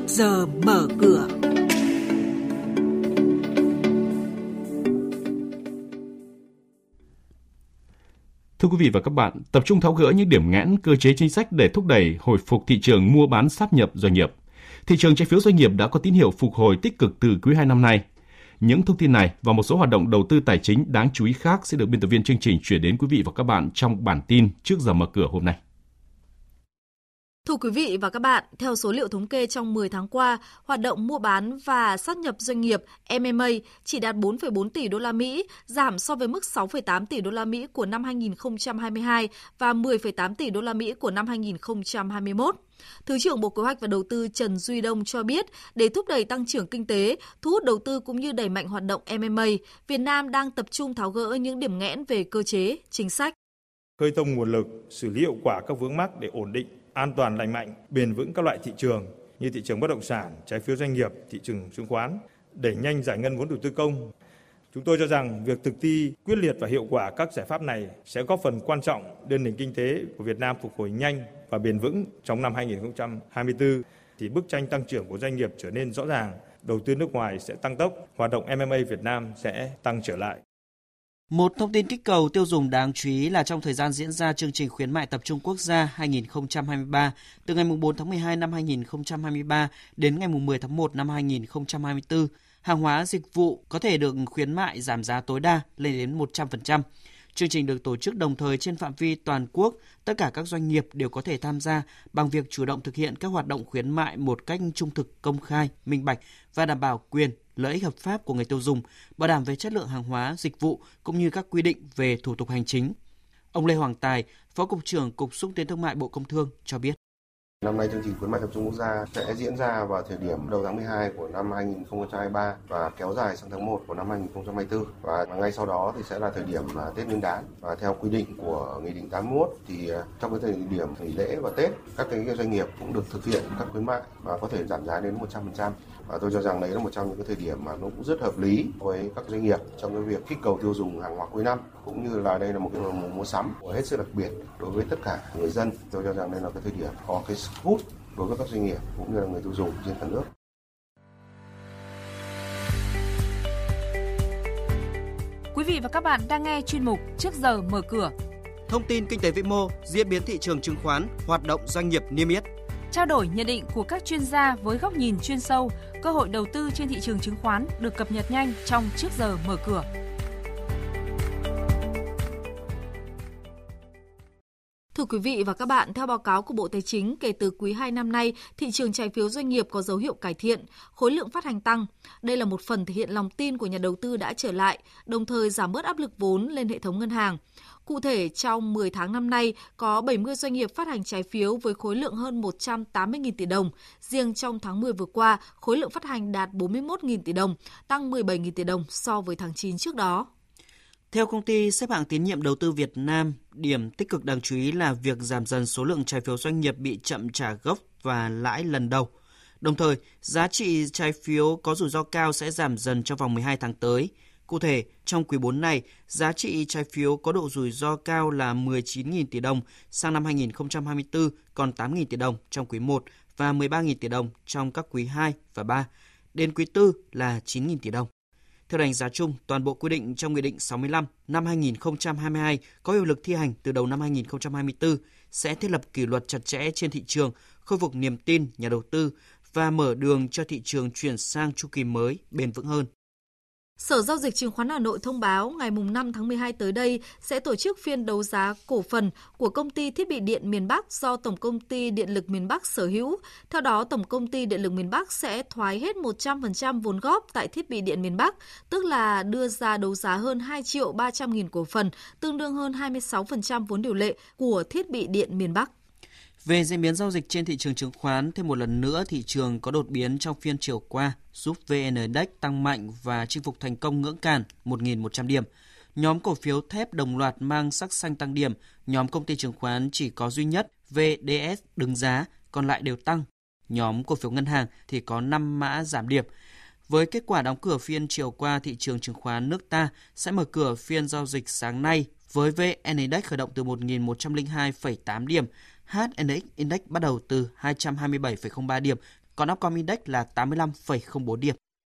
trước giờ mở cửa. Thưa quý vị và các bạn, tập trung tháo gỡ những điểm nghẽn cơ chế chính sách để thúc đẩy hồi phục thị trường mua bán sáp nhập doanh nghiệp. Thị trường trái phiếu doanh nghiệp đã có tín hiệu phục hồi tích cực từ quý 2 năm nay. Những thông tin này và một số hoạt động đầu tư tài chính đáng chú ý khác sẽ được biên tập viên chương trình chuyển đến quý vị và các bạn trong bản tin trước giờ mở cửa hôm nay. Thưa quý vị và các bạn, theo số liệu thống kê trong 10 tháng qua, hoạt động mua bán và sát nhập doanh nghiệp MMA chỉ đạt 4,4 tỷ đô la Mỹ, giảm so với mức 6,8 tỷ đô la Mỹ của năm 2022 và 10,8 tỷ đô la Mỹ của năm 2021. Thứ trưởng Bộ Kế hoạch và Đầu tư Trần Duy Đông cho biết, để thúc đẩy tăng trưởng kinh tế, thu hút đầu tư cũng như đẩy mạnh hoạt động MMA, Việt Nam đang tập trung tháo gỡ những điểm nghẽn về cơ chế, chính sách. Khơi thông nguồn lực, xử lý hiệu quả các vướng mắc để ổn định an toàn lành mạnh, bền vững các loại thị trường như thị trường bất động sản, trái phiếu doanh nghiệp, thị trường chứng khoán, đẩy nhanh giải ngân vốn đầu tư công. Chúng tôi cho rằng việc thực thi quyết liệt và hiệu quả các giải pháp này sẽ góp phần quan trọng đưa nền kinh tế của Việt Nam phục hồi nhanh và bền vững trong năm 2024 thì bức tranh tăng trưởng của doanh nghiệp trở nên rõ ràng, đầu tư nước ngoài sẽ tăng tốc, hoạt động MMA Việt Nam sẽ tăng trở lại. Một thông tin kích cầu tiêu dùng đáng chú ý là trong thời gian diễn ra chương trình khuyến mại tập trung quốc gia 2023 từ ngày 4 tháng 12 năm 2023 đến ngày 10 tháng 1 năm 2024, hàng hóa dịch vụ có thể được khuyến mại giảm giá tối đa lên đến 100%. Chương trình được tổ chức đồng thời trên phạm vi toàn quốc, tất cả các doanh nghiệp đều có thể tham gia bằng việc chủ động thực hiện các hoạt động khuyến mại một cách trung thực, công khai, minh bạch và đảm bảo quyền, lợi ích hợp pháp của người tiêu dùng, bảo đảm về chất lượng hàng hóa, dịch vụ cũng như các quy định về thủ tục hành chính. Ông Lê Hoàng Tài, Phó Cục trưởng Cục Xúc tiến Thương mại Bộ Công Thương cho biết. Năm nay chương trình khuyến mại tập trung quốc gia sẽ diễn ra vào thời điểm đầu tháng 12 của năm 2023 và kéo dài sang tháng 1 của năm 2024 và ngay sau đó thì sẽ là thời điểm là Tết Nguyên đán. Và theo quy định của Nghị định 81 thì à, trong cái thời điểm nghỉ lễ và Tết, các cái doanh nghiệp cũng được thực hiện các khuyến mại và có thể giảm giá đến 100% và tôi cho rằng đấy là một trong những cái thời điểm mà nó cũng rất hợp lý với các doanh nghiệp trong cái việc kích cầu tiêu dùng hàng hóa cuối năm, cũng như là đây là một cái mùa mua sắm hết sức đặc biệt đối với tất cả người dân. Tôi cho rằng đây là cái thời điểm có cái hút đối với các doanh nghiệp cũng như là người tiêu dùng trên cả nước Quý vị và các bạn đang nghe chuyên mục Trước giờ mở cửa. Thông tin kinh tế vĩ mô, diễn biến thị trường chứng khoán, hoạt động doanh nghiệp niêm yết trao đổi nhận định của các chuyên gia với góc nhìn chuyên sâu, cơ hội đầu tư trên thị trường chứng khoán được cập nhật nhanh trong trước giờ mở cửa. Thưa quý vị và các bạn, theo báo cáo của Bộ Tài chính, kể từ quý 2 năm nay, thị trường trái phiếu doanh nghiệp có dấu hiệu cải thiện, khối lượng phát hành tăng. Đây là một phần thể hiện lòng tin của nhà đầu tư đã trở lại, đồng thời giảm bớt áp lực vốn lên hệ thống ngân hàng. Cụ thể, trong 10 tháng năm nay, có 70 doanh nghiệp phát hành trái phiếu với khối lượng hơn 180.000 tỷ đồng. Riêng trong tháng 10 vừa qua, khối lượng phát hành đạt 41.000 tỷ đồng, tăng 17.000 tỷ đồng so với tháng 9 trước đó. Theo công ty xếp hạng tín nhiệm đầu tư Việt Nam, điểm tích cực đáng chú ý là việc giảm dần số lượng trái phiếu doanh nghiệp bị chậm trả gốc và lãi lần đầu. Đồng thời, giá trị trái phiếu có rủi ro cao sẽ giảm dần trong vòng 12 tháng tới. Cụ thể, trong quý 4 này, giá trị trái phiếu có độ rủi ro cao là 19.000 tỷ đồng, sang năm 2024 còn 8.000 tỷ đồng trong quý 1 và 13.000 tỷ đồng trong các quý 2 và 3. Đến quý 4 là 9.000 tỷ đồng. Theo đánh giá chung, toàn bộ quy định trong Nghị định 65 năm 2022 có hiệu lực thi hành từ đầu năm 2024 sẽ thiết lập kỷ luật chặt chẽ trên thị trường, khôi phục niềm tin nhà đầu tư và mở đường cho thị trường chuyển sang chu kỳ mới bền vững hơn. Sở Giao dịch Chứng khoán Hà Nội thông báo ngày 5 tháng 12 tới đây sẽ tổ chức phiên đấu giá cổ phần của công ty thiết bị điện miền Bắc do Tổng công ty Điện lực miền Bắc sở hữu. Theo đó, Tổng công ty Điện lực miền Bắc sẽ thoái hết 100% vốn góp tại thiết bị điện miền Bắc, tức là đưa ra đấu giá hơn 2 triệu 300 nghìn cổ phần, tương đương hơn 26% vốn điều lệ của thiết bị điện miền Bắc. Về diễn biến giao dịch trên thị trường chứng khoán, thêm một lần nữa thị trường có đột biến trong phiên chiều qua, giúp VN Index tăng mạnh và chinh phục thành công ngưỡng cản 1.100 điểm. Nhóm cổ phiếu thép đồng loạt mang sắc xanh tăng điểm, nhóm công ty chứng khoán chỉ có duy nhất VDS đứng giá, còn lại đều tăng. Nhóm cổ phiếu ngân hàng thì có 5 mã giảm điểm. Với kết quả đóng cửa phiên chiều qua, thị trường chứng khoán nước ta sẽ mở cửa phiên giao dịch sáng nay với VN Index khởi động từ 1.102,8 điểm, HNX Index bắt đầu từ 227,03 điểm, còn Upcom Index là 85,04 điểm.